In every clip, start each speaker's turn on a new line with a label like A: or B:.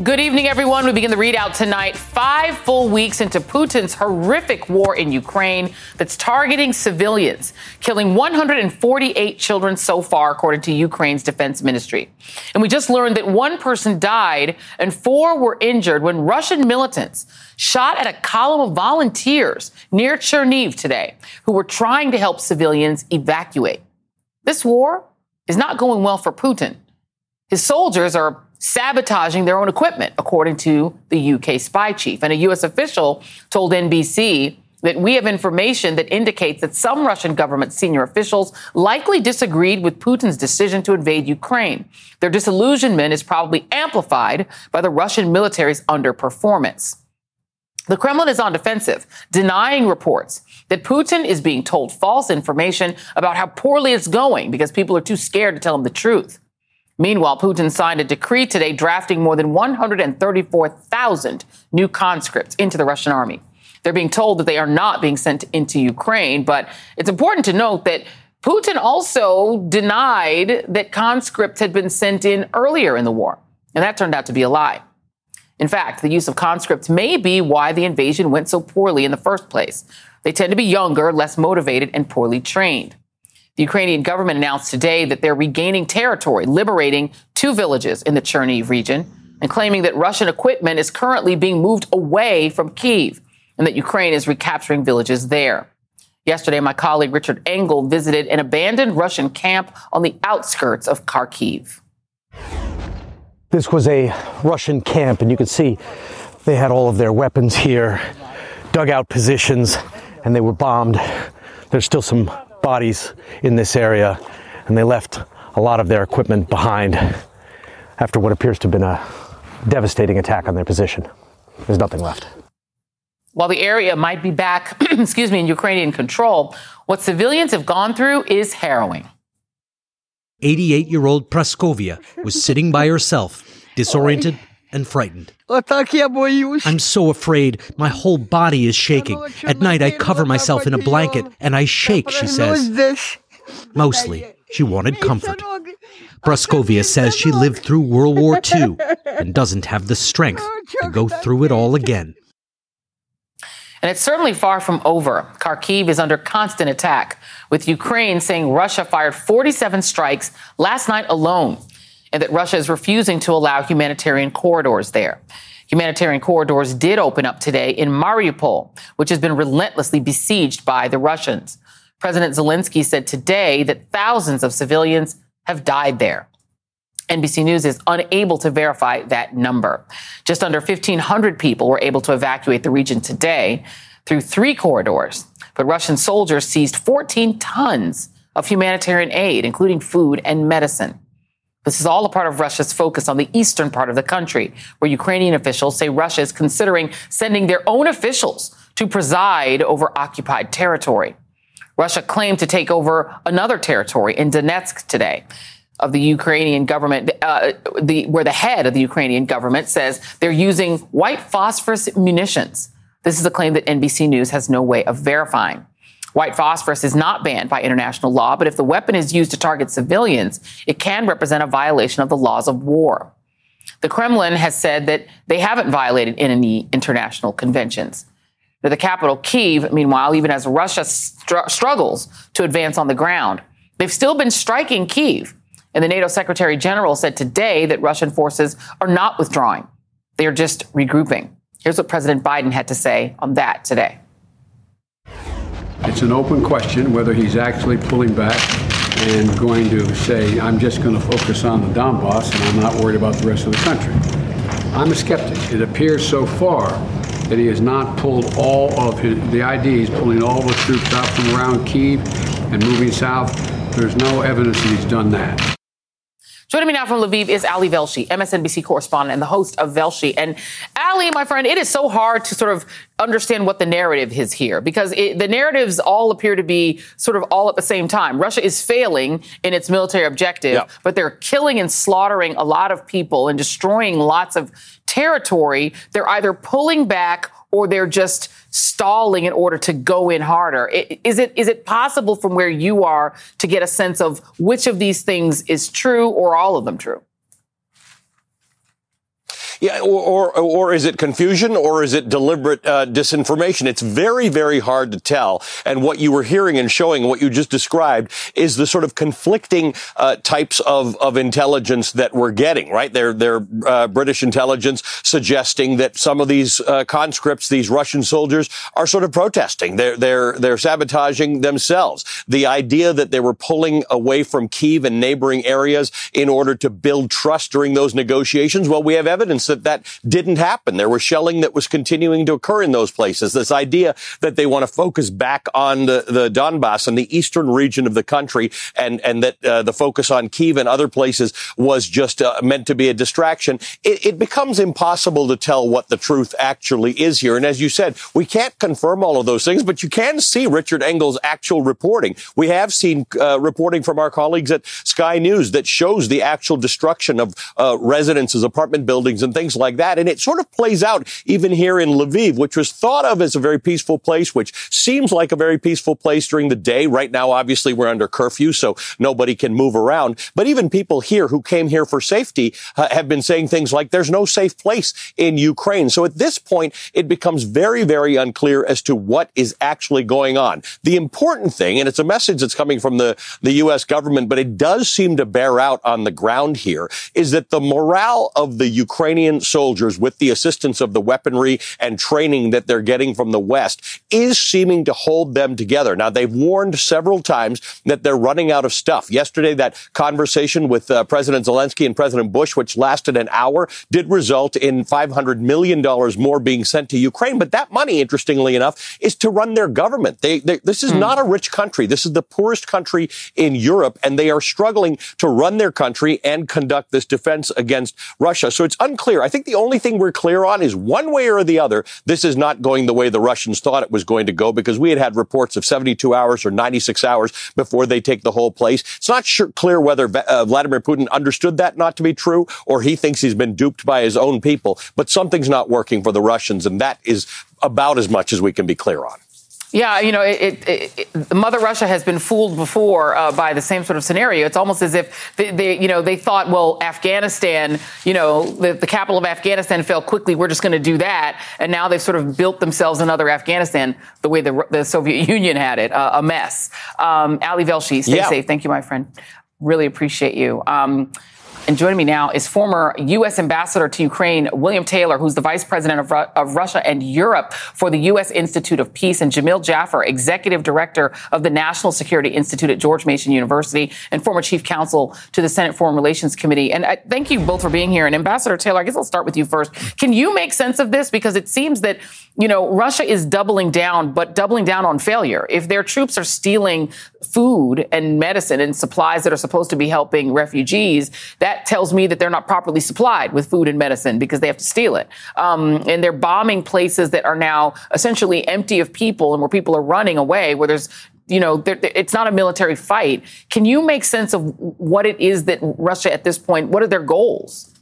A: Good evening, everyone. We begin the ReidOut tonight, five full weeks into Putin's horrific war in Ukraine that's targeting civilians, killing 148 children so far, according to Ukraine's defense ministry. And we just learned that one person died and four were injured when Russian militants shot at a column of volunteers near Cherniv today who were trying to help civilians evacuate. This war is not going well for Putin. His soldiers are sabotaging their own equipment, according to the UK spy chief. And a U.S. official told NBC that we have information that indicates that some Russian government senior officials likely disagreed with Putin's decision to invade Ukraine. Their disillusionment is probably amplified by the Russian military's underperformance. The Kremlin is on defensive, denying reports that Putin is being told false information about how poorly it's going because people are too scared to tell him the truth. Meanwhile, Putin signed a decree today drafting more than 134,000 new conscripts into the Russian army. They're being told that they are not being sent into Ukraine, but it's important to note that Putin also denied that conscripts had been sent in earlier in the war, and that turned out to be a lie. In fact, the use of conscripts may be why the invasion went so poorly in the first place. They tend to be younger, less motivated, and poorly trained. The Ukrainian government announced today that they're regaining territory, liberating two villages in the Cherniv region, and claiming that Russian equipment is currently being moved away from Kiev and that Ukraine is recapturing villages there. Yesterday, my colleague Richard Engel visited an abandoned Russian camp on the outskirts of Kharkiv.
B: This was a Russian camp, and you could see they had all of their weapons here, dugout positions, and they were bombed. There's still some bodies in this area, and they left a lot of their equipment behind after what appears to have been a devastating attack on their position. There's nothing left.
A: While the area might be back, excuse me, in Ukrainian control, what civilians have gone through is harrowing.
C: 88 year old Praskovia was sitting by herself, disoriented and frightened. I'm so afraid. My whole body is shaking. At night, I cover myself in a blanket and I shake, she says. Mostly, she wanted comfort. Praskovia says she lived through World War II and doesn't have the strength to go through it all again.
A: And it's certainly far from over. Kharkiv is under constant attack, with Ukraine saying Russia fired 47 strikes last night alone and that Russia is refusing to allow humanitarian corridors there. Humanitarian corridors did open up today in Mariupol, which has been relentlessly besieged by the Russians. President Zelensky said today that thousands of civilians have died there. NBC News is unable to verify that number. Just under 1,500 people were able to evacuate the region today through three corridors, but Russian soldiers seized 14 tons of humanitarian aid, including food and medicine. This is all a part of Russia's focus on the eastern part of the country, where Ukrainian officials say Russia is considering sending their own officials to preside over occupied territory. Russia claimed to take over another territory in Donetsk today of the Ukrainian government, uh, the, where the head of the Ukrainian government says they're using white phosphorus munitions. This is a claim that NBC News has no way of verifying. White phosphorus is not banned by international law, but if the weapon is used to target civilians, it can represent a violation of the laws of war. The Kremlin has said that they haven't violated any international conventions. The capital, Kiev, meanwhile, even as Russia str- struggles to advance on the ground, they've still been striking Kiev. And the NATO Secretary General said today that Russian forces are not withdrawing. They are just regrouping. Here's what President Biden had to say on that today.
D: It's an open question whether he's actually pulling back and going to say, I'm just going to focus on the Donbass and I'm not worried about the rest of the country. I'm a skeptic. It appears so far that he has not pulled all of his, the IDs, pulling all the troops out from around Kiev and moving south. There's no evidence that he's done that.
A: Joining me now from Lviv is Ali Velshi, MSNBC correspondent and the host of Velshi. And Ali, my friend, it is so hard to sort of understand what the narrative is here because it, the narratives all appear to be sort of all at the same time. Russia is failing in its military objective, yep. but they're killing and slaughtering a lot of people and destroying lots of territory. They're either pulling back or they're just stalling in order to go in harder. Is it is it possible from where you are to get a sense of which of these things is true or all of them true?
E: Yeah, or, or, or is it confusion or is it deliberate uh, disinformation? It's very, very hard to tell. And what you were hearing and showing, what you just described, is the sort of conflicting uh, types of, of intelligence that we're getting. Right? They're, they're uh, British intelligence suggesting that some of these uh, conscripts, these Russian soldiers, are sort of protesting. They're they're they're sabotaging themselves. The idea that they were pulling away from Kiev and neighboring areas in order to build trust during those negotiations. Well, we have evidence that that didn't happen. There was shelling that was continuing to occur in those places. This idea that they want to focus back on the, the Donbass and the eastern region of the country and, and that uh, the focus on Kiev and other places was just uh, meant to be a distraction. It, it becomes impossible to tell what the truth actually is here. And as you said, we can't confirm all of those things, but you can see Richard Engel's actual reporting. We have seen uh, reporting from our colleagues at Sky News that shows the actual destruction of uh, residences, apartment buildings, and things like that. And it sort of plays out even here in Lviv, which was thought of as a very peaceful place, which seems like a very peaceful place during the day. Right now, obviously, we're under curfew, so nobody can move around. But even people here who came here for safety uh, have been saying things like there's no safe place in Ukraine. So at this point, it becomes very, very unclear as to what is actually going on. The important thing, and it's a message that's coming from the, the U.S. government, but it does seem to bear out on the ground here, is that the morale of the Ukrainian Soldiers with the assistance of the weaponry and training that they're getting from the West is seeming to hold them together. Now, they've warned several times that they're running out of stuff. Yesterday, that conversation with uh, President Zelensky and President Bush, which lasted an hour, did result in $500 million more being sent to Ukraine. But that money, interestingly enough, is to run their government. They, they, this is mm. not a rich country. This is the poorest country in Europe, and they are struggling to run their country and conduct this defense against Russia. So it's unclear clear. I think the only thing we're clear on is one way or the other, this is not going the way the Russians thought it was going to go because we had had reports of 72 hours or 96 hours before they take the whole place. It's not sure, clear whether uh, Vladimir Putin understood that not to be true or he thinks he's been duped by his own people, but something's not working for the Russians and that is about as much as we can be clear on.
A: Yeah, you know, it, it, it, Mother Russia has been fooled before uh, by the same sort of scenario. It's almost as if they, they you know, they thought, well, Afghanistan, you know, the, the capital of Afghanistan fell quickly. We're just going to do that, and now they've sort of built themselves another Afghanistan the way the, the Soviet Union had it, uh, a mess. Um, Ali Velshi, stay yeah. safe. Thank you, my friend. Really appreciate you. Um, and joining me now is former U.S. Ambassador to Ukraine, William Taylor, who's the Vice President of, Ru- of, Russia and Europe for the U.S. Institute of Peace, and Jamil Jaffer, Executive Director of the National Security Institute at George Mason University and former Chief Counsel to the Senate Foreign Relations Committee. And I, thank you both for being here. And Ambassador Taylor, I guess I'll start with you first. Can you make sense of this? Because it seems that, you know, Russia is doubling down, but doubling down on failure. If their troops are stealing food and medicine and supplies that are supposed to be helping refugees, that tells me that they're not properly supplied with food and medicine because they have to steal it. Um, and they're bombing places that are now essentially empty of people and where people are running away, where there's you know, it's not a military fight. Can you make sense of what it is that Russia at this point, what are their goals?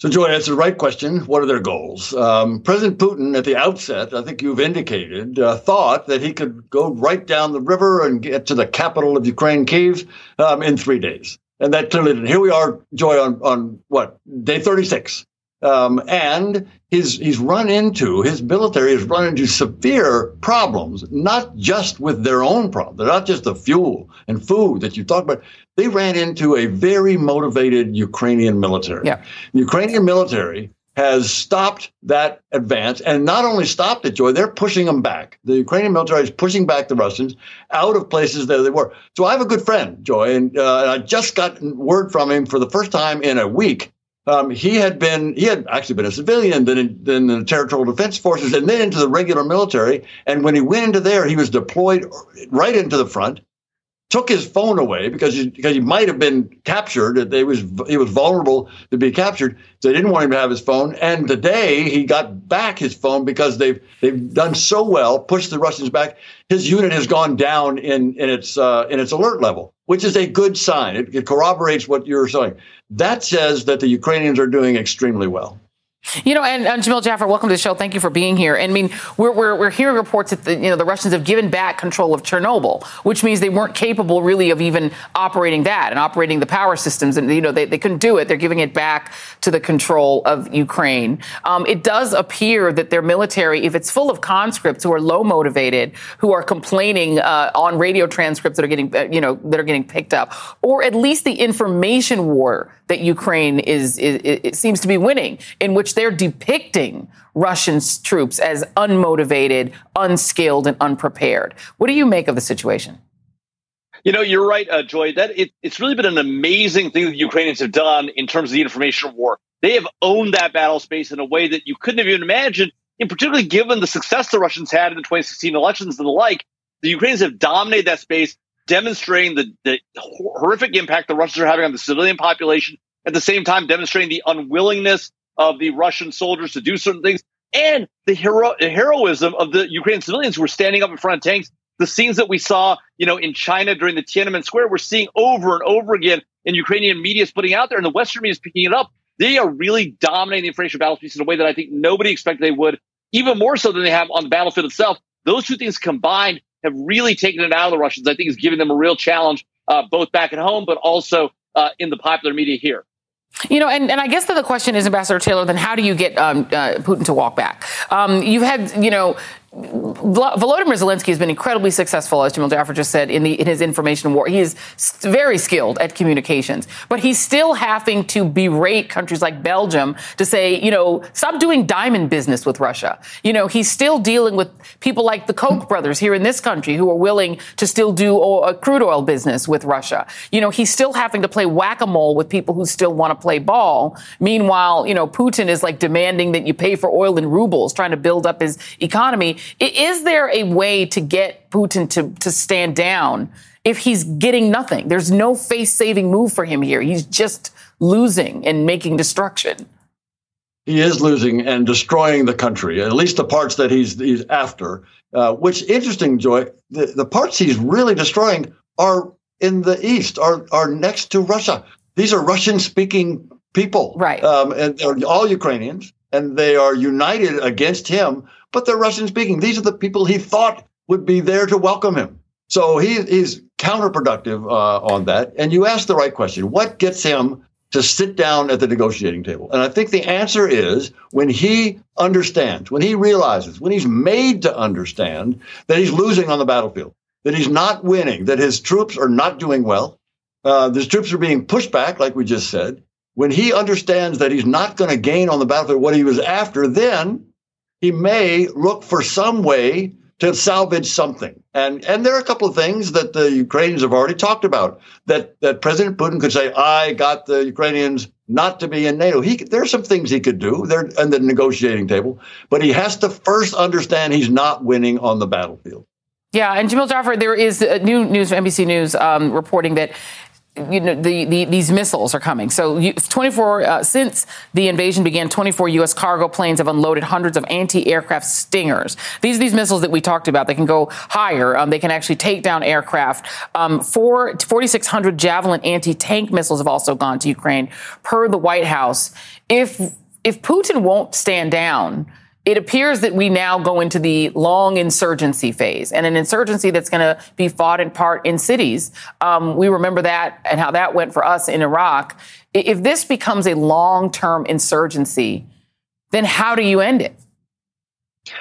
F: So, Joy, that's the right question. What are their goals? Um, President Putin, at the outset, I think you've indicated, uh, thought that he could go right down the river and get to the capital of Ukraine, Kiev, um, in three days. And that clearly didn't. Here we are, Joy, on, on what, day 36. Um, and he's, he's run into, his military has run into severe problems, not just with their own problems. They're not just the fuel and food that you talked about. They ran into a very motivated Ukrainian military. Yeah. The Ukrainian military has stopped that advance and not only stopped it, Joy, they're pushing them back. The Ukrainian military is pushing back the Russians out of places that they were. So I have a good friend, Joy, and uh, I just got word from him for the first time in a week. Um, he had been, he had actually been a civilian, then in, then in the territorial defense forces, and then into the regular military. And when he went into there, he was deployed right into the front. Took his phone away because he, because he might have been captured. They was he was vulnerable to be captured. They didn't want him to have his phone. And today he got back his phone because they've they've done so well, pushed the Russians back. His unit has gone down in in its uh, in its alert level, which is a good sign. It, it corroborates what you're saying. That says that the Ukrainians are doing extremely well.
A: You know, and, and Jamil Jaffer, welcome to the show. Thank you for being here. And I mean, we're, we're, we're hearing reports that the, you know the Russians have given back control of Chernobyl, which means they weren't capable really of even operating that and operating the power systems. And you know, they, they couldn't do it. They're giving it back to the control of Ukraine. Um, it does appear that their military, if it's full of conscripts who are low motivated, who are complaining uh, on radio transcripts that are getting uh, you know that are getting picked up, or at least the information war that Ukraine is, is it seems to be winning, in which they're depicting Russian troops as unmotivated, unskilled, and unprepared. What do you make of the situation?
G: You know, you're right, uh, Joy. That it, it's really been an amazing thing that the Ukrainians have done in terms of the information war. They have owned that battle space in a way that you couldn't have even imagined, and particularly given the success the Russians had in the 2016 elections and the like. The Ukrainians have dominated that space demonstrating the, the horrific impact the Russians are having on the civilian population, at the same time demonstrating the unwillingness of the Russian soldiers to do certain things, and the hero heroism of the Ukrainian civilians who were standing up in front of tanks. The scenes that we saw, you know, in China during the Tiananmen Square, we're seeing over and over again in Ukrainian media is putting out there, and the Western media is picking it up. They are really dominating the information battle space in a way that I think nobody expected they would, even more so than they have on the battlefield itself. Those two things combined have really taken it out of the Russians. I think is giving them a real challenge, uh, both back at home, but also uh, in the popular media here.
A: You know, and, and I guess that the question is, Ambassador Taylor, then how do you get um, uh, Putin to walk back? Um, you've had, you know, Volodymyr Zelensky has been incredibly successful, as Jamil Jaffer just said, in, the, in his information war. He is very skilled at communications, but he's still having to berate countries like Belgium to say, you know, stop doing diamond business with Russia. You know, he's still dealing with people like the Koch brothers here in this country who are willing to still do a crude oil business with Russia. You know, he's still having to play whack-a-mole with people who still want to play ball. Meanwhile, you know, Putin is like demanding that you pay for oil in rubles, trying to build up his economy. Is there a way to get Putin to, to stand down if he's getting nothing? There's no face saving move for him here. He's just losing and making destruction.
F: He is losing and destroying the country, at least the parts that he's, he's after. Uh, which interesting, Joy, the, the parts he's really destroying are in the east, are, are next to Russia. These are Russian speaking people.
A: Right.
F: Um, and they're all Ukrainians, and they are united against him but they're Russian speaking. These are the people he thought would be there to welcome him. So he, he's counterproductive uh, on that. And you asked the right question. What gets him to sit down at the negotiating table? And I think the answer is when he understands, when he realizes, when he's made to understand that he's losing on the battlefield, that he's not winning, that his troops are not doing well, uh, his troops are being pushed back, like we just said. When he understands that he's not going to gain on the battlefield what he was after, then he may look for some way to salvage something. And and there are a couple of things that the Ukrainians have already talked about that that President Putin could say, "I got the Ukrainians not to be in NATO." He there are some things he could do there on the negotiating table, but he has to first understand he's not winning on the battlefield.
A: Yeah, and Jamil Jaffer, there is new news from NBC News um, reporting that you know, the, the, these missiles are coming. So, 24 uh, since the invasion began, 24 U.S. cargo planes have unloaded hundreds of anti-aircraft Stingers. These are these missiles that we talked about. They can go higher. Um, they can actually take down aircraft. Um, 4,600 Javelin anti-tank missiles have also gone to Ukraine, per the White House. If if Putin won't stand down it appears that we now go into the long insurgency phase and an insurgency that's going to be fought in part in cities. Um, we remember that and how that went for us in Iraq. If this becomes a long term insurgency, then how do you end it?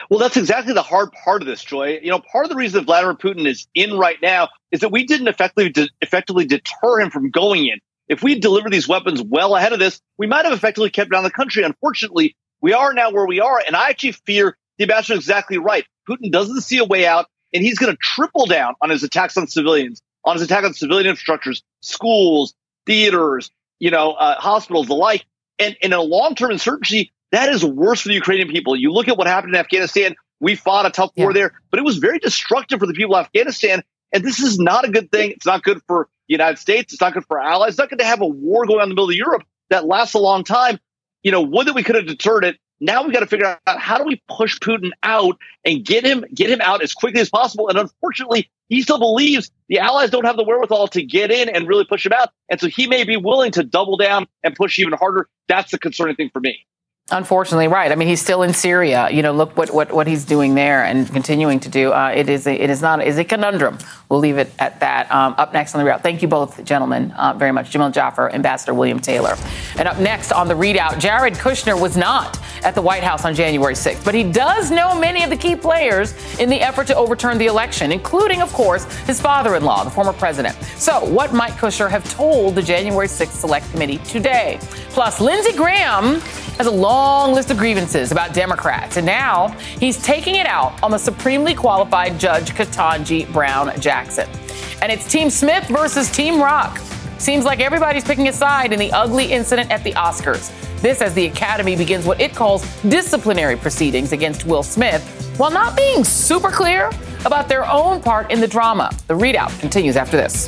G: Well, that's exactly the hard part of this, Joy. You know, part of the reason Vladimir Putin is in right now is that we didn't effectively de- effectively deter him from going in. If we delivered these weapons well ahead of this, we might have effectively kept down the country. Unfortunately, we are now where we are. And I actually fear the ambassador is exactly right. Putin doesn't see a way out, and he's going to triple down on his attacks on civilians, on his attack on civilian infrastructures, schools, theaters, you know, uh, hospitals, the like. And, and in a long term insurgency, that is worse for the Ukrainian people. You look at what happened in Afghanistan. We fought a tough war there, but it was very destructive for the people of Afghanistan. And this is not a good thing. It's not good for the United States. It's not good for allies. It's not good to have a war going on in the middle of Europe that lasts a long time. You know, would that we could have deterred it. Now we got to figure out how do we push Putin out and get him get him out as quickly as possible. And unfortunately, he still believes the allies don't have the wherewithal to get in and really push him out. And so he may be willing to double down and push even harder. That's the concerning thing for me.
A: Unfortunately, right. I mean, he's still in Syria. You know, look what, what, what he's doing there and continuing to do. Uh, it is a, it is not is a conundrum. We'll leave it at that. Um, up next on the ReidOut. Thank you both, gentlemen, uh, very much. Jamil Jaffer, Ambassador William Taylor, and up next on the ReidOut, Jared Kushner was not at the White House on January 6th, but he does know many of the key players in the effort to overturn the election, including, of course, his father-in-law, the former president. So, what might Kushner have told the January 6th Select Committee today? Plus, Lindsey Graham has a long list of grievances about Democrats, and now he's taking it out on the supremely qualified Judge Ketanji Brown Jackson. And it's Team Smith versus Team Rock. Seems like everybody's picking a side in the ugly incident at the Oscars. This as the Academy begins what it calls disciplinary proceedings against Will Smith, while not being super clear about their own part in the drama. The ReidOut continues after this.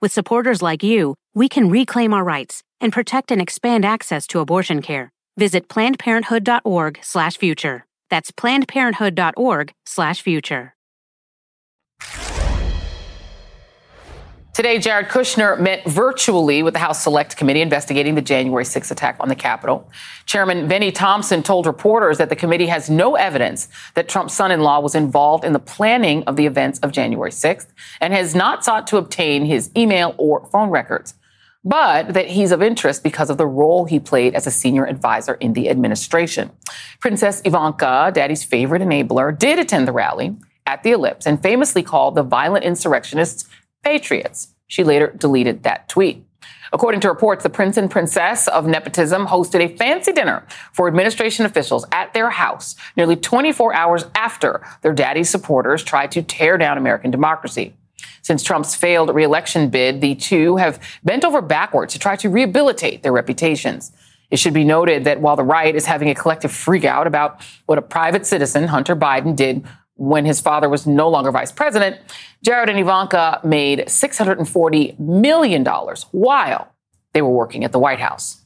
H: With supporters like you, we can reclaim our rights and protect and expand access to abortion care. Visit plannedparenthood.org/future. That's plannedparenthood.org/future.
A: Today, Jared Kushner met virtually with the House Select Committee investigating the January 6 attack on the Capitol. Chairman Bennie Thompson told reporters that the committee has no evidence that Trump's son in law was involved in the planning of the events of January 6th and has not sought to obtain his email or phone records but that he's of interest because of the role he played as a senior advisor in the administration. Princess Ivanka, daddy's favorite enabler, did attend the rally at the Ellipse and famously called the violent insurrectionists patriots. She later deleted that tweet. According to reports, the prince and princess of nepotism hosted a fancy dinner for administration officials at their house nearly 24 hours after their daddy's supporters tried to tear down American democracy. Since Trump's failed reelection bid, the two have bent over backwards to try to rehabilitate their reputations. It should be noted that while the right is having a collective freakout about what a private citizen, Hunter Biden, did when his father was no longer vice president, Jared and Ivanka made $640 million while they were working at the White House.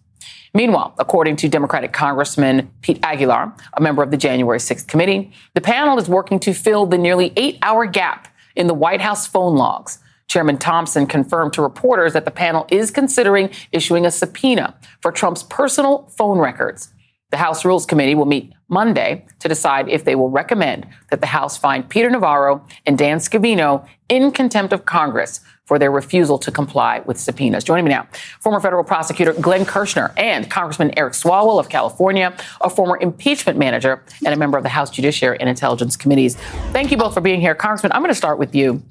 A: Meanwhile, according to Democratic Congressman Pete Aguilar, a member of the January 6th committee, the panel is working to fill the nearly eight hour gap in the White House phone logs. Chairman Thompson confirmed to reporters that the panel is considering issuing a subpoena for Trump's personal phone records. The House Rules Committee will meet Monday to decide if they will recommend that the House find Peter Navarro and Dan Scavino in contempt of Congress for their refusal to comply with subpoenas. Joining me now, former federal prosecutor Glenn Kirschner and Congressman Eric Swalwell of California, a former impeachment manager and a member of the House Judiciary and Intelligence Committees. Thank you both for being here. Congressman, I'm going to start with you.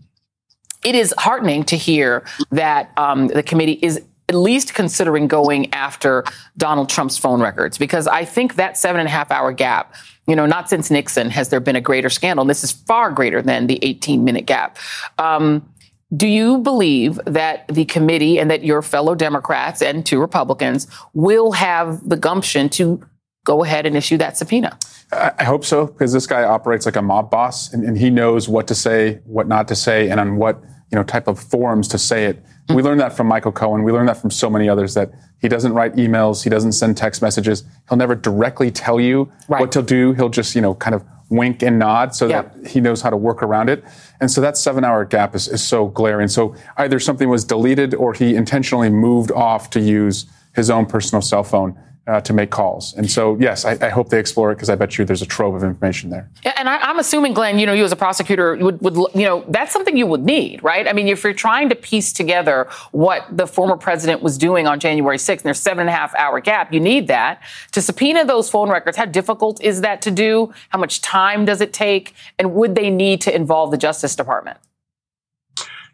A: It is heartening to hear that um, the committee is at least considering going after Donald Trump's phone records because I think that seven and a half hour gap, you know, not since Nixon has there been a greater scandal. And this is far greater than the 18 minute gap. Um, do you believe that the committee and that your fellow Democrats and two Republicans will have the gumption to go ahead and issue that subpoena?
I: I hope so, because this guy operates like a mob boss and, and, he knows what to say, what not to say, and on what you know type of forums to say it. We learned that from Michael Cohen. We learned that from so many others that he doesn't write emails, he doesn't send text messages. He'll never directly tell you right. what to do. He'll just you know kind of wink and nod so that he knows how to work around it. And so that seven hour gap is, is so glaring. So either something was deleted or he intentionally moved off to use his own personal cell phone uh, to make calls. And so, yes, I, I hope they explore it because I bet you there's a trove of information there.
A: Yeah, and I, am assuming, Glenn, you know, you as a prosecutor would, would, you know, that's something you would need, right? I mean, if you're trying to piece together what the former president was doing on January 6th, and there's seven and a half hour gap, you need that to subpoena those phone records. How difficult is that to do? How much time does it take? And would they need to involve the Justice Department?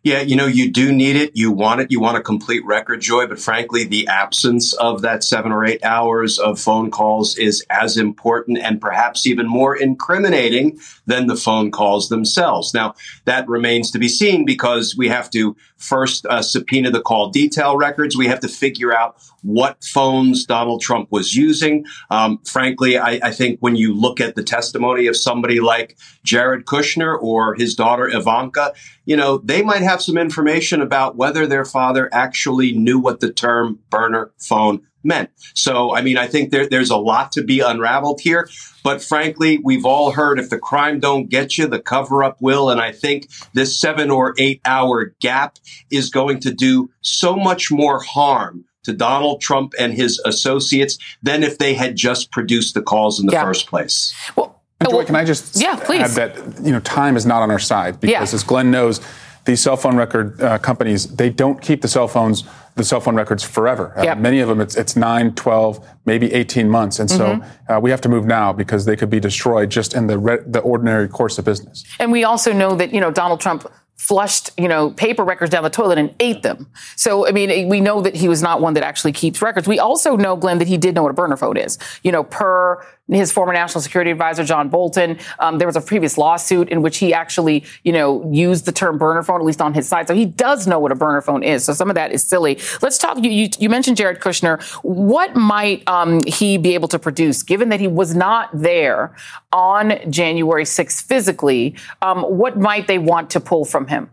J: Yeah, you know, you do need it. You want it. You want a complete record, Joy. But frankly, the absence of that seven or eight hours of phone calls is as important and perhaps even more incriminating than the phone calls themselves. Now, that remains to be seen because we have to first uh, subpoena the call detail records. We have to figure out what phones Donald Trump was using. Um, frankly, I, I, think when you look at the testimony of somebody like Jared Kushner or his daughter Ivanka, you know, they might have some information about whether their father actually knew what the term burner phone meant. So, I mean, I think there, there's a lot to be unraveled here. But frankly, we've all heard if the crime don't get you, the cover up will. And I think this seven or eight hour gap is going to do so much more harm to Donald Trump and his associates than if they had just produced the calls in the yeah. first place.
I: Well, and Joy, can I just
A: yeah, please.
I: add that you know time is not on our side because, yeah. as Glenn knows, these cell phone record uh, companies they don't keep the cell phones the cell phone records forever. Uh, many of them it's, it's 9, 12, maybe 18 months. And mm-hmm. so uh, we have to move now because they could be destroyed just in the, re- the ordinary course of business.
A: And we also know that, you know, Donald Trump flushed, you know, paper records down the toilet and ate them. So, I mean, we know that he was not one that actually keeps records. We also know, Glenn, that he did know what a burner phone is. You know, per his former national security advisor, John Bolton, um, there was a previous lawsuit in which he actually, you know, used the term burner phone, at least on his side. So he does know what a burner phone is. So some of that is silly. Let's talk. You, you, you mentioned Jared Kushner. What might um, he be able to produce, given that he was not there on January 6th physically? Um, what might they want to pull from him?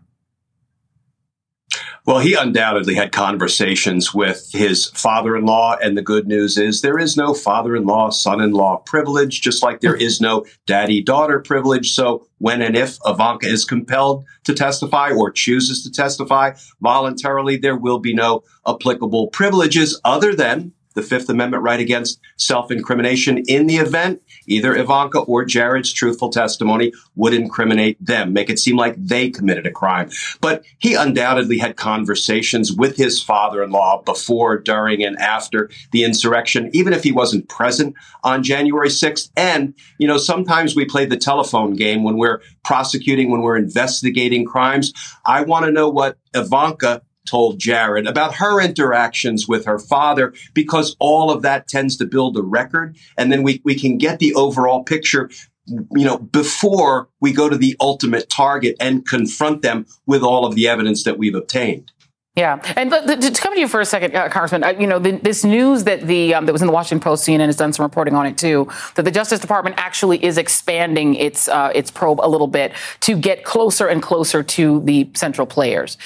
J: Well, he undoubtedly had conversations with his father in law. And the good news is there is no father in law, son in law privilege, just like there is no daddy daughter privilege. So when and if Ivanka is compelled to testify or chooses to testify voluntarily, there will be no applicable privileges other than the Fifth Amendment right against self incrimination in the event either Ivanka or Jared's truthful testimony would incriminate them, make it seem like they committed a crime. But he undoubtedly had conversations with his father in law before, during, and after the insurrection, even if he wasn't present on January 6th. And, you know, sometimes we play the telephone game when we're prosecuting, when we're investigating crimes. I want to know what Ivanka told Jared about her interactions with her father because all of that tends to build a record. And then we, we can get the overall picture, you know, before we go to the ultimate target and confront them with all of the evidence that we've obtained.
A: Yeah, and to come to you for a second, uh, Congressman, uh, you know the, this news that the um, that was in the Washington Post, CNN has done some reporting on it too. That the Justice Department actually is expanding its uh, its probe a little bit to get closer and closer to the central players.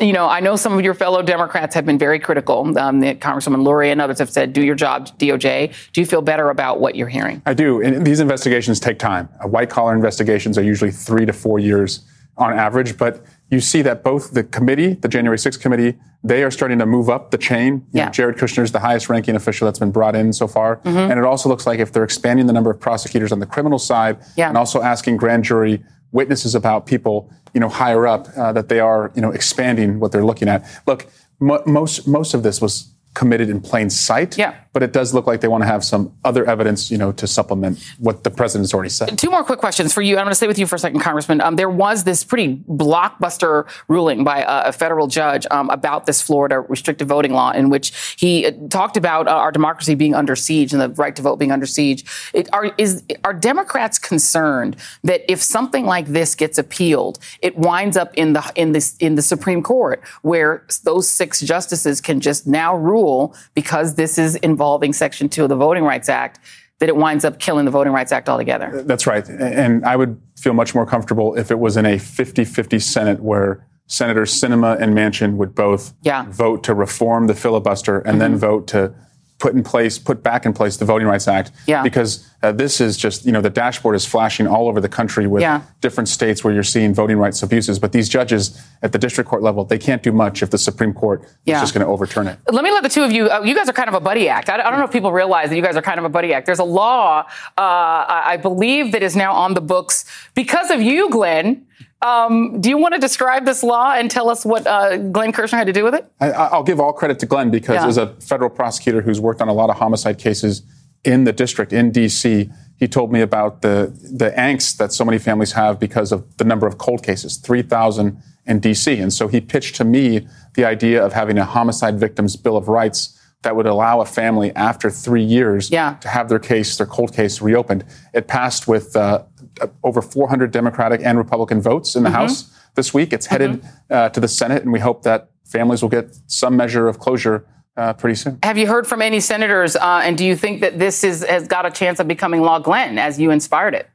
A: You know, I know some of your fellow Democrats have been very critical. Um, Congresswoman Luria and others have said, "Do your job, DOJ." Do you feel better about what you're hearing?
I: I do. And these investigations take time. White collar investigations are usually three to four years on average, but you see that both the committee, the January 6th committee, they are starting to move up the chain. You yeah. Know, Jared Kushner is the highest ranking official that's been brought in so far. Mm-hmm. And it also looks like if they're expanding the number of prosecutors on the criminal side yeah. and also asking grand jury witnesses about people, you know, higher up, uh, that they are, you know, expanding what they're looking at. Look, most, most of this was committed in plain sight.
A: Yeah.
I: But it does look like they want to have some other evidence, you know, to supplement what the president's already said.
A: Two more quick questions for you. I'm going to stay with you for a second, Congressman. Um, there was this pretty blockbuster ruling by a, a federal judge um, about this Florida restrictive voting law, in which he uh, talked about uh, our democracy being under siege and the right to vote being under siege. It, are is are Democrats concerned that if something like this gets appealed, it winds up in the in this in the Supreme Court, where those six justices can just now rule because this is involving Section 2 of the Voting Rights Act that it winds up killing the Voting Rights Act altogether.
I: That's right. And I would feel much more comfortable if it was in a 50 50 Senate where Senators Sinema and Manchin would both
A: yeah.
I: vote to reform the filibuster and mm-hmm. then vote to put in place, put back in place the Voting Rights Act.
A: Yeah.
I: Because uh, this is just, you know, the dashboard is flashing all over the country with
A: Yeah.
I: different states where you're seeing voting rights abuses. But these judges at the district court level, they can't do much if the Supreme Court
A: Yeah.
I: is just going to overturn it.
A: Let me let the two of you. Uh, you guys are kind of a buddy act. I, I don't know if people realize that you guys are kind of a buddy act. There's a law, uh, I I believe, that is now on the books because of you, Glenn. Um, do you want to describe this law and tell us what uh, Glenn Kirschner had to do with it?
I: I, I'll give all credit to Glenn because
A: Yeah.
I: as a federal prosecutor who's worked on a lot of homicide cases in the district in D.C., he told me about the the angst that so many families have because of the number of cold cases, three thousand in D.C. And so he pitched to me the idea of having a homicide victims bill of rights that would allow a family after three years
A: Yeah.
I: to have their case, their cold case, reopened. It passed with uh, over 400 Democratic and Republican votes in the House this week. It's headed uh, to the Senate, and we hope that families will get some measure of closure uh, pretty soon.
A: Have you heard from any senators? Uh, and do you think that this is, has got a chance of becoming law, Glenn, as you inspired it?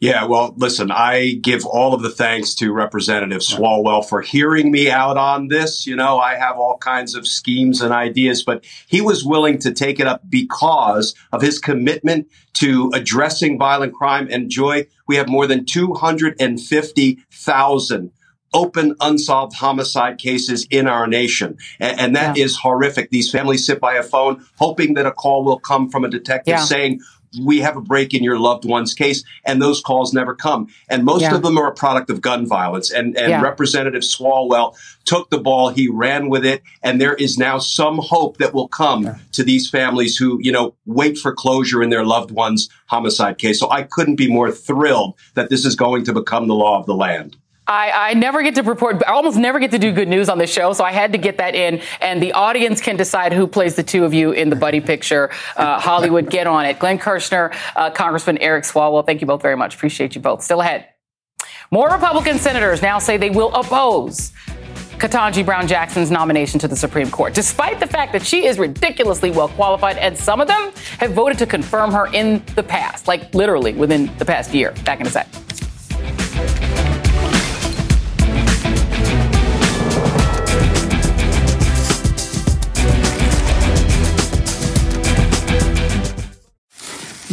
J: Yeah, well, listen, I give all of the thanks to Representative Swalwell for hearing me out on this. You know, I have all kinds of schemes and ideas, but he was willing to take it up because of his commitment to addressing violent crime. And Joy, we have more than 250,000 open unsolved homicide cases in our nation. And, and that is horrific. These families sit by a phone hoping that a call will come from a detective
A: Yeah.
J: saying, we have a break in your loved one's case, and those calls never come. And most
A: Yeah.
J: of them are a product of gun violence. And, and
A: Yeah.
J: Representative Swalwell took the ball, he ran with it, and there is now some hope that will come to these families who, you know, wait for closure in their loved one's homicide case. So I couldn't be more thrilled that this is going to become the law of the land.
A: I, I never get to report, I almost never get to do good news on this show, so I had to get that in. And the audience can decide who plays the two of you in the buddy picture. Uh, Hollywood, get on it. Glenn Kirschner, uh, Congressman Eric Swalwell, thank you both very much. Appreciate you both. Still ahead. More Republican senators now say they will oppose Ketanji Brown Jackson's nomination to the Supreme Court, despite the fact that she is ridiculously well qualified, and some of them have voted to confirm her in the past, like literally within the past year. Back in a sec.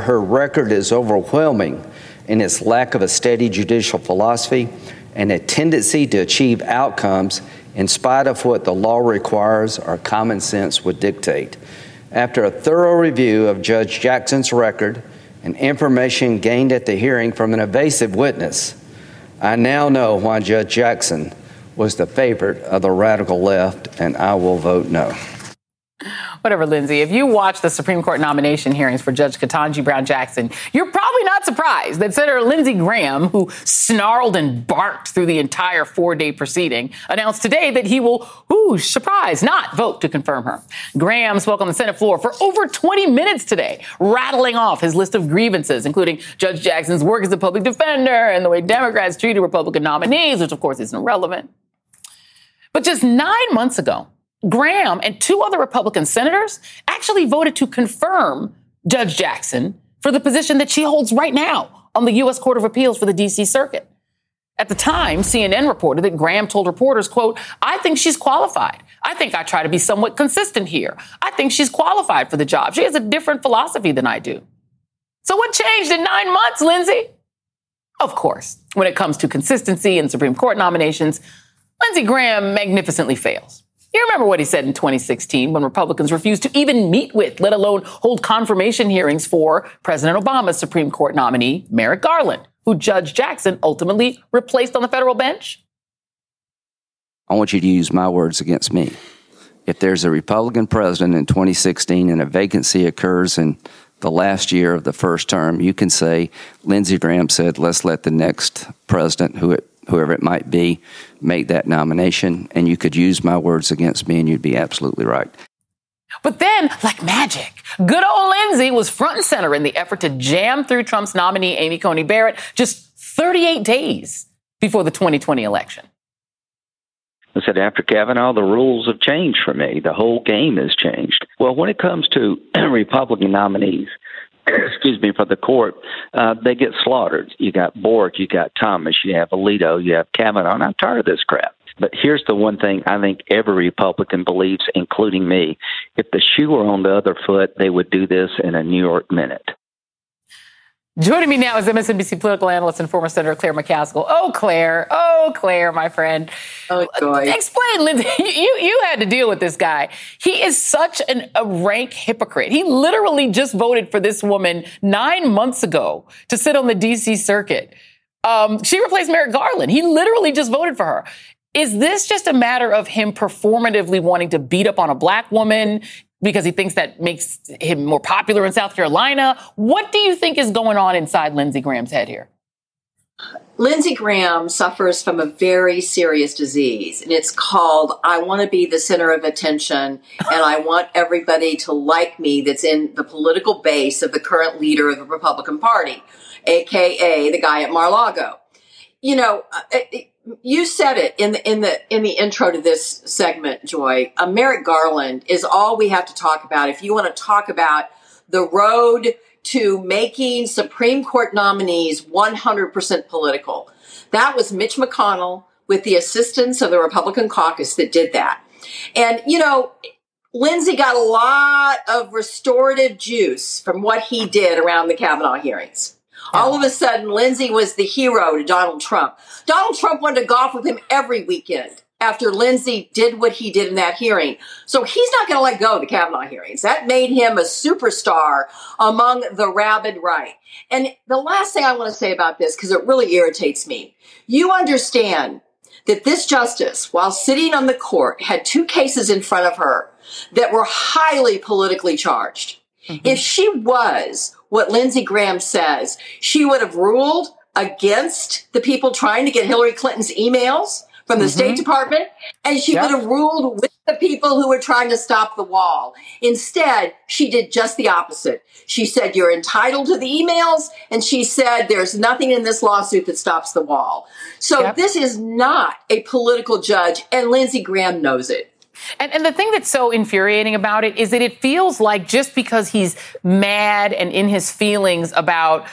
K: Her record is overwhelming in its lack of a steady judicial philosophy and a tendency to achieve outcomes in spite of what the law requires or common sense would dictate. After a thorough review of Judge Jackson's record and information gained at the hearing from an evasive witness, I now know why Judge Jackson was the favorite of the radical left, and I will vote no.
A: Whatever, Lindsey. If you watch the Supreme Court nomination hearings for Judge Ketanji Brown Jackson, you're probably not surprised that Senator Lindsey Graham, who snarled and barked through the entire four day proceeding, announced today that he will, ooh, surprise, not vote to confirm her. Graham spoke on the Senate floor for over 20 minutes today, rattling off his list of grievances, including Judge Jackson's work as a public defender and the way Democrats treated Republican nominees, which of course isn't relevant. But just nine months ago, Graham and two other Republican senators actually voted to confirm Judge Jackson for the position that she holds right now on the U.S. Court of Appeals for the D.C. Circuit. At the time, CNN reported that Graham told reporters, quote, I think she's qualified. I think I try to be somewhat consistent here. I think she's qualified for the job. She has a different philosophy than I do. So what changed in nine months, Lindsey? Of course, when it comes to consistency in Supreme Court nominations, Lindsey Graham magnificently fails. You remember what he said in 2016 when Republicans refused to even meet with, let alone hold confirmation hearings for President Obama's Supreme Court nominee, Merrick Garland, who Judge Jackson ultimately replaced on the federal bench?
K: I want you to use my words against me. If there's a Republican president in 2016 and a vacancy occurs in the last year of the first term, you can say Lindsey Graham said, let's let the next president, who it, whoever it might be, make that nomination. And you could use my words against me, and you'd be absolutely right.
A: But then, like magic, good old Lindsey was front and center in the effort to jam through Trump's nominee, Amy Coney Barrett, just 38 days before the 2020 election.
L: I said, after Kavanaugh, the rules have changed for me. The whole game has changed. Well, when it comes to Republican nominees, excuse me, for the court, uh, they get slaughtered. You got Bork, you got Thomas, you have Alito, you have Kavanaugh, and I'm tired of this crap. But here's the one thing I think every Republican believes, including me. If the shoe were on the other foot, they would do this in a New York minute.
A: Joining me now is MSNBC political analyst and former Senator Claire McCaskill. Oh, Claire. Oh, Claire, my friend.
M: Oh.
A: Explain, Lindsey. You, you had to deal with this guy. He is such an, a rank hypocrite. He literally just voted for this woman nine months ago to sit on the D.C. circuit. Um, she replaced Merrick Garland. He literally just voted for her. Is this just a matter of him performatively wanting to beat up on a black woman? Because he thinks that makes him more popular in South Carolina. What do you think is going on inside Lindsey Graham's head here?
M: Lindsey Graham suffers from a very serious disease, and it's called I want to be the center of attention, and I want everybody to like me that's in the political base of the current leader of the Republican Party, aka the guy at Mar Lago. You know, uh, it, you said it in the in the in the intro to this segment, Joy. Uh, Merrick Garland is all we have to talk about if you want to talk about the road to making Supreme Court nominees 100% political. That was Mitch McConnell with the assistance of the Republican caucus that did that. And you know, Lindsey got a lot of restorative juice from what he did around the Kavanaugh hearings. All of a sudden, Lindsey was the hero to Donald Trump. Donald Trump wanted to golf with him every weekend after Lindsey did what he did in that hearing. So he's not going to let go of the Kavanaugh hearings. That made him a superstar among the rabid right. And the last thing I want to say about this, because it really irritates me, you understand that this justice, while sitting on the court, had two cases in front of her that were highly politically charged. Mm-hmm. If she was what Lindsey Graham says, she would have ruled against the people trying to get Hillary Clinton's emails from the mm-hmm. State Department, and she yep. would have ruled with the people who were trying to stop the wall. Instead, she did just the opposite. She said, You're entitled to the emails, and she said, There's nothing in this lawsuit that stops the wall. So yep. this is not a political judge, and Lindsey Graham knows it.
A: And, and the thing that's so infuriating about it is that it feels like just because he's mad and in his feelings about,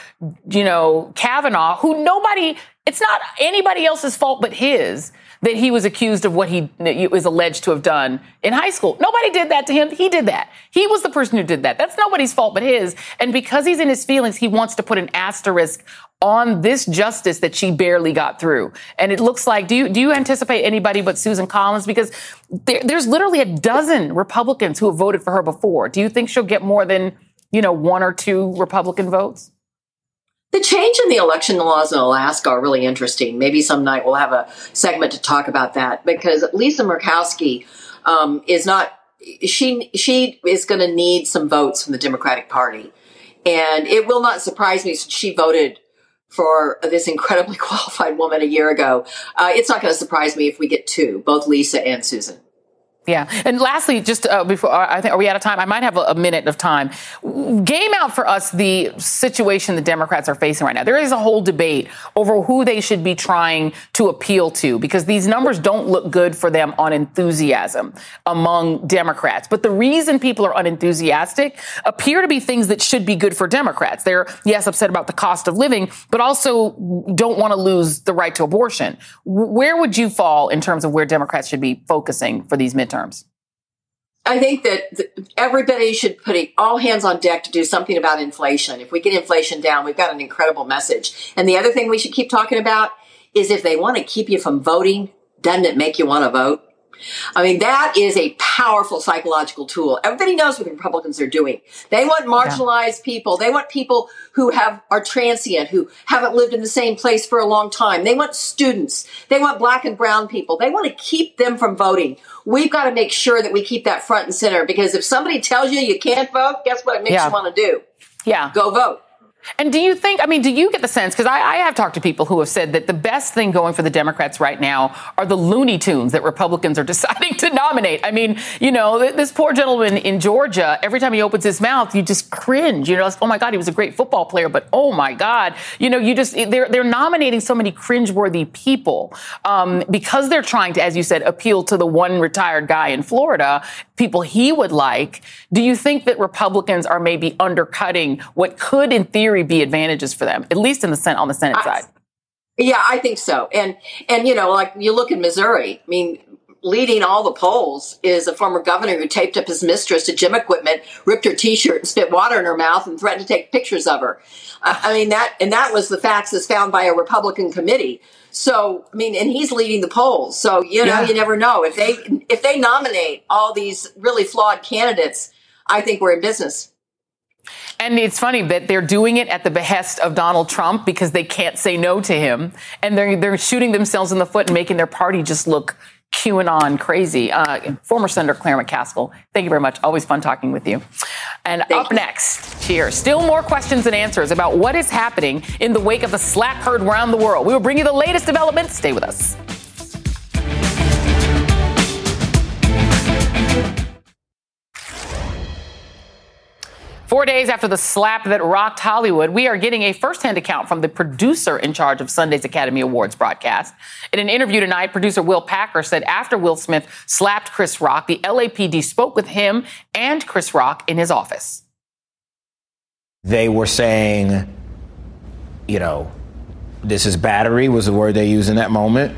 A: you know, Kavanaugh, who nobody, it's not anybody else's fault but his that he was accused of what he was alleged to have done in high school. Nobody did that to him. He did that. He was the person who did that. That's nobody's fault but his. And because he's in his feelings, he wants to put an asterisk on this justice that she barely got through. And it looks like, do you, do you anticipate anybody but Susan Collins? Because there, there's literally a dozen Republicans who have voted for her before. Do you think she'll get more than, you know, one or two Republican votes?
M: The change in the election laws in Alaska are really interesting. Maybe some night we'll have a segment to talk about that because Lisa Murkowski um, is not she she is going to need some votes from the Democratic Party, and it will not surprise me she voted for this incredibly qualified woman a year ago. Uh, it's not going to surprise me if we get two, both Lisa and Susan.
A: Yeah. And lastly, just uh, before I think, are we out of time? I might have a, a, minute of time. Game out for us the situation the Democrats are facing right now. There is a whole debate over who they should be trying to appeal to because these numbers don't look good for them on enthusiasm among Democrats. But the reason people are unenthusiastic appear to be things that should be good for Democrats. They're, yes, upset about the cost of living, but also don't want to lose the right to abortion. Where would you fall in terms of where Democrats should be focusing for these midterms? Midterms?
M: I think that everybody should put all hands on deck to do something about inflation. If we get inflation down, we've got an incredible message. And the other thing we should keep talking about is if they want to keep you from voting, doesn't it make you want to vote? I mean, that is a powerful psychological tool. Everybody knows what the Republicans are doing. They want marginalized yeah. people. They want people who have are transient, who haven't lived in the same place for a long time. They want students. They want black and brown people. They want to keep them from voting. We've got to make sure that we keep that front and center because if somebody tells you you can't vote, guess what it makes yeah. you want to do?
A: Yeah.
M: Go vote.
A: And do you think, I mean, do you get the sense, because I, I, have talked to people who have said that the best thing going for the Democrats right now are the Looney Tunes that Republicans are deciding to nominate. I mean, you know, this poor gentleman in Georgia, every time he opens his mouth, you just cringe. You know, oh my God, he was a great football player, but oh my God, you know, you just, they're, they're nominating so many cringeworthy people um, because they're trying to, as you said, appeal to the one retired guy in Florida, people he would like. Do you think that Republicans are maybe undercutting what could, in theory, theory be advantages for them, at least in the Senate on the Senate I, side.
M: Yeah, I think so. And and you know, like you look in Missouri, I mean, leading all the polls is a former governor who taped up his mistress to gym equipment, ripped her t-shirt and spit water in her mouth and threatened to take pictures of her. I mean that and that was the facts as found by a Republican committee. So, I mean, and he's leading the polls. So, you know, yeah. you never know. If they if they nominate all these really flawed candidates, I think we're in business.
A: And it's funny that they're doing it at the behest of Donald Trump because they can't say no to him. And they're, they're shooting themselves in the foot and making their party just look QAnon crazy. Uh, former Senator Claire McCaskill, thank you very much. Always fun talking with you. And thank up you. next, here, still more questions and answers about what is happening in the wake of the slap heard around the world. We will bring you the latest developments. Stay with us. Four days after the slap that rocked Hollywood, we are getting a firsthand account from the producer in charge of Sunday's Academy Awards broadcast. In an interview tonight, producer Will Packer said after Will Smith slapped Chris Rock, the LAPD spoke with him and Chris Rock in his office.
N: They were saying, you know, this is battery, was the word they used in that moment.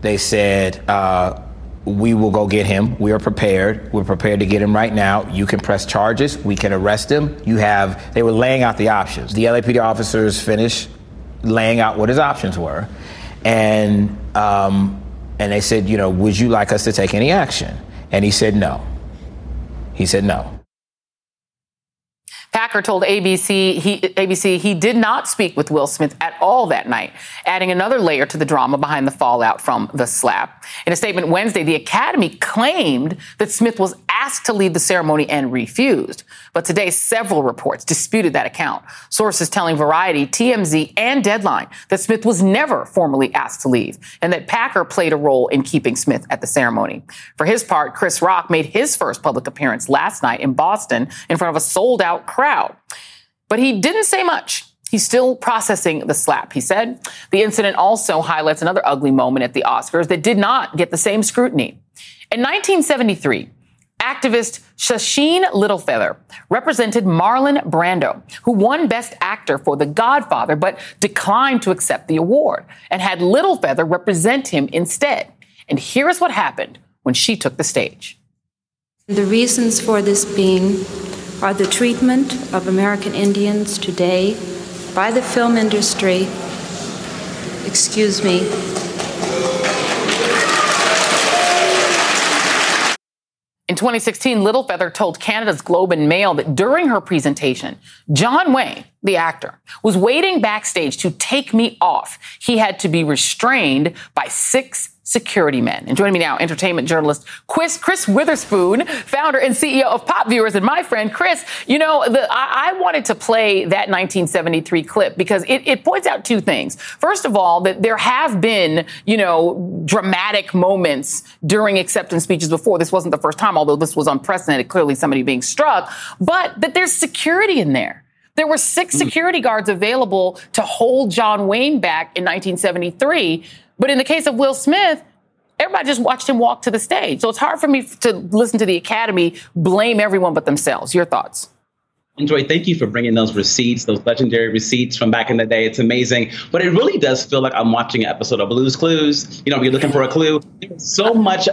N: They said, uh, we will go get him. We are prepared. We're prepared to get him right now. You can press charges. We can arrest him. You have, they were laying out the options. The LAPD officers finished laying out what his options were. And, um, and they said, you know, would you like us to take any action? And he said no. He said no.
A: Packer told ABC he, ABC he did not speak with Will Smith at all that night, adding another layer to the drama behind the fallout from the slap. In a statement Wednesday, the Academy claimed that Smith was asked to leave the ceremony and refused. But today, several reports disputed that account. Sources telling Variety, TMZ, and Deadline that Smith was never formally asked to leave and that Packer played a role in keeping Smith at the ceremony. For his part, Chris Rock made his first public appearance last night in Boston in front of a sold out crowd crowd. But he didn't say much. He's still processing the slap, he said. The incident also highlights another ugly moment at the Oscars that did not get the same scrutiny. In 1973, activist Sacheen Littlefeather represented Marlon Brando, who won Best Actor for The Godfather, but declined to accept the award and had Littlefeather represent him instead. And here is what happened when she took the stage.
O: The reasons for this being are the treatment of American Indians today by the film industry, excuse me,
A: In 2016, Littlefeather told Canada's Globe and Mail that during her presentation, John Wayne, the actor, was waiting backstage to take me off. He had to be restrained by six security men. And joining me now, entertainment journalist Chris, Chris Witherspoon, founder and CEO of Pop Viewers, and my friend Chris. You know, the, I, I, wanted to play that 1973 clip because it, it points out two things. First of all, that there have been, you know, dramatic moments during acceptance speeches before. This wasn't the first time, although this was unprecedented, clearly somebody being struck, but that there's security in there. There were six hmm. security guards available to hold John Wayne back in 1973 but in the case of Will Smith, everybody just watched him walk to the stage. So it's hard for me to listen to the Academy blame everyone but themselves. Your thoughts?
P: Enjoy, thank you for bringing those receipts, those legendary receipts from back in the day. It's amazing. But it really does feel like I'm watching an episode of Blue's Clues. You know, if you're looking for a clue. There's so much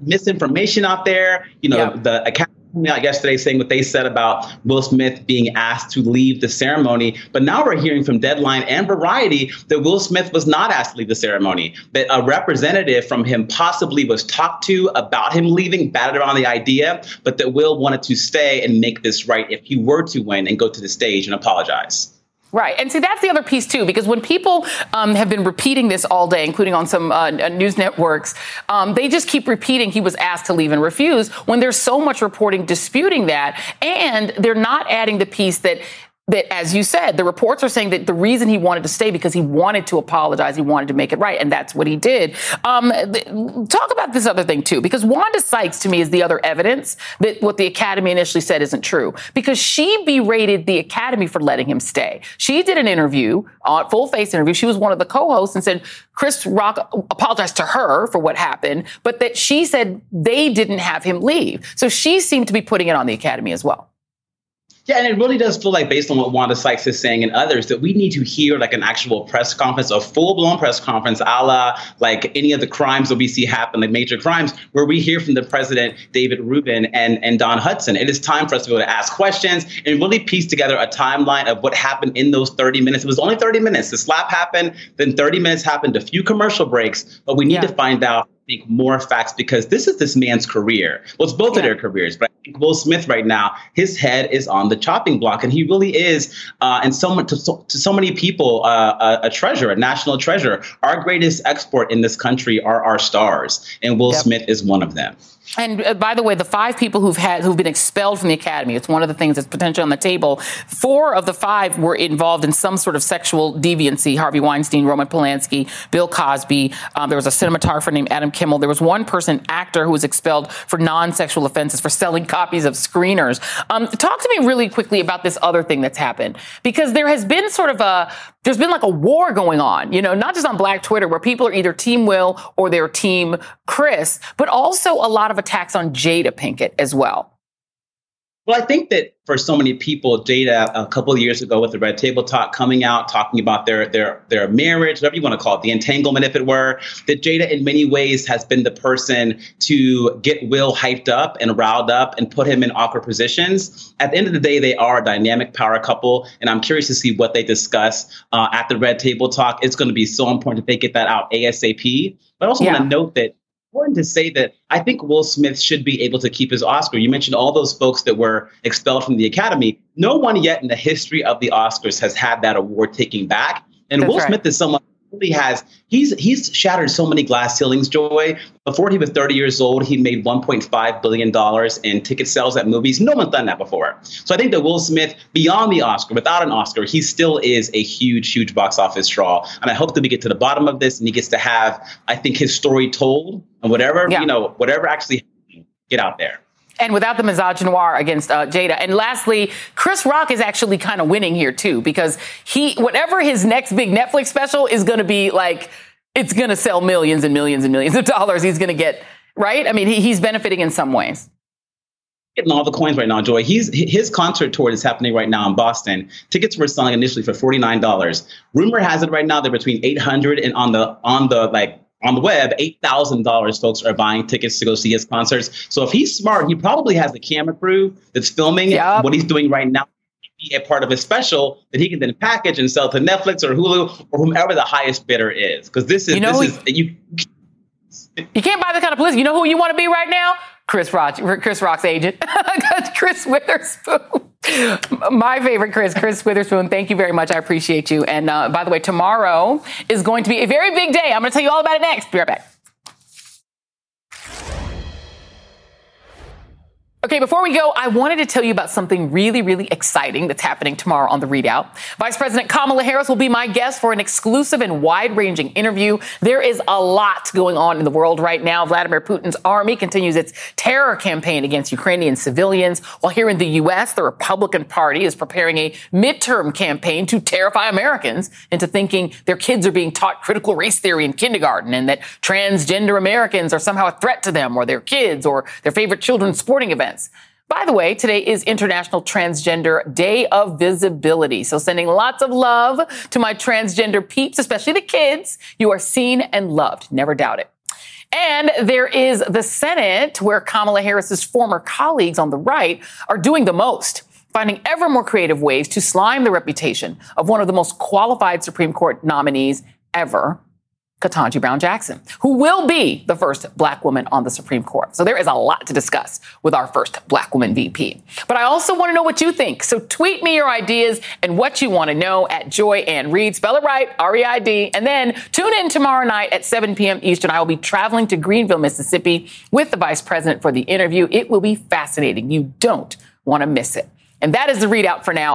P: misinformation out there. You know, yep. the account out yesterday saying what they said about Will Smith being asked to leave the ceremony. But now we're hearing from Deadline and Variety that Will Smith was not asked to leave the ceremony, that a representative from him possibly was talked to about him leaving, batted around the idea, but that Will wanted to stay and make this right if he were to win and go to the stage and apologize.
A: Right. And see, that's the other piece, too, because when people um, have been repeating this all day, including on some uh, news networks, um, they just keep repeating he was asked to leave and refuse when there's so much reporting disputing that. And they're not adding the piece that that, as you said, the reports are saying that the reason he wanted to stay because he wanted to apologize, he wanted to make it right, and that's what he did. Um, th- talk about this other thing too, because Wanda Sykes to me is the other evidence that what the Academy initially said isn't true, because she berated the Academy for letting him stay. She did an interview, uh, full face interview. She was one of the co-hosts and said Chris Rock apologized to her for what happened, but that she said they didn't have him leave. So she seemed to be putting it on the Academy as well.
P: Yeah, and it really does feel like, based on what Wanda Sykes is saying and others, that we need to hear like an actual press conference, a full blown press conference, a la like any of the crimes that we see happen, like major crimes, where we hear from the president, David Rubin, and, and Dawn Hudson. It is time for us to be able to ask questions and really piece together a timeline of what happened in those 30 minutes. It was only 30 minutes. The slap happened, then 30 minutes happened, a few commercial breaks, but we need yeah. to find out think more facts because this is this man's career. Well, it's both yeah. of their careers, but I think Will Smith right now, his head is on the chopping block, and he really is, uh, and so to, so, to so many people, uh, a, a, treasure, a national treasure. Our greatest export in this country are our stars, and Will yep. Smith is one of them.
A: And uh, by the way, the five people who've had who've been expelled from the academy, it's one of the things that's potentially on the table. Four of the five were involved in some sort of sexual deviancy. Harvey Weinstein, Roman Polanski, Bill Cosby. Um, there was a cinematographer named Adam Kimmel. There was one person, actor, who was expelled for non-sexual offenses for selling copies of screeners. Um, talk to me really quickly about this other thing that's happened because there has been sort of a there's been like a war going on, you know, not just on Black Twitter where people are either Team Will or they're Team Chris, but also a lot of attacks on Jada Pinkett as well.
P: Well, I think that for so many people, Jada a couple of years ago with the Red Table Talk coming out, talking about their their their marriage, whatever you want to call it, the entanglement, if it were, that Jada in many ways has been the person to get Will hyped up and riled up and put him in awkward positions. At the end of the day, they are a dynamic power couple, and I'm curious to see what they discuss uh, at the Red Table Talk. It's going to be so important that they get that out ASAP. But I also yeah. want to note that important to say that I think Will Smith should be able to keep his Oscar. You mentioned all those folks that were expelled from the Academy. No one yet in the history of the Oscars has had that award taken back. And That's Will right. Smith is someone really has he's he's shattered so many glass ceilings joy before he was 30 years old he made 1.5 billion dollars in ticket sales at movies. No one's done that before. So i think that will smith beyond the oscar without an oscar he still is a huge huge box office draw. And i hope that we get to the bottom of this and he gets to have i think his story told and whatever yeah. you know whatever actually get out there
A: and without the misogynoir against uh, Jada. And lastly, Chris Rock is actually kind of winning here too because he, whatever his next big Netflix special is going to be like, it's going to sell millions and millions and millions of dollars. He's going to get right. I mean, he, he's benefiting in some ways.
P: Getting all the coins right now, Joy. He's his concert tour is happening right now in Boston. Tickets were selling initially for forty nine dollars. Rumor has it right now they're between eight hundred and on the on the like on the web, $8,000 folks are buying tickets to go see his concerts. So if he's smart, he probably has the camera crew that's filming yep. what he's doing right now be a part of his special that he can then package and sell to Netflix or Hulu or whomever the highest bidder is. Because this is, you know this is, you,
A: you can't buy the kind of publicity. You know who you want to be right now? Chris Rock, Chris Rock's agent, Chris Witherspoon. My favorite Chris, Chris Witherspoon. Thank you very much. I appreciate you. And uh, by the way, tomorrow is going to be a very big day. I'm going to tell you all about it next. Be right back. Okay, before we go, I wanted to tell you about something really, really exciting that's happening tomorrow on the ReidOut. Vice President Kamala Harris will be my guest for an exclusive and wide ranging interview. There is a lot going on in the world right now. Vladimir Putin's army continues its terror campaign against Ukrainian civilians, while here in the U.S., the Republican Party is preparing a midterm campaign to terrify Americans into thinking their kids are being taught critical race theory in kindergarten and that transgender Americans are somehow a threat to them or their kids or their favorite children's sporting events. By the way, today is International Transgender Day of Visibility. So sending lots of love to my transgender peeps, especially the kids. You are seen and loved. Never doubt it. And there is the Senate, where Kamala Harris's former colleagues on the right are doing the most, finding ever more creative ways to slime the reputation of one of the most qualified Supreme Court nominees ever, Ketanji Brown Jackson, who will be the first black woman on the Supreme Court. So there is a lot to discuss with our first black woman VP. But I also want to know what you think. So tweet me your ideas and what you want to know at Joy Ann Reid. Spell it right, R-E-I-D. And then tune in tomorrow night at 7 p.m. Eastern. I will be traveling to Greenville, Mississippi with the vice president for the interview. It will be fascinating. You don't want to miss it. And that is the ReidOut for now.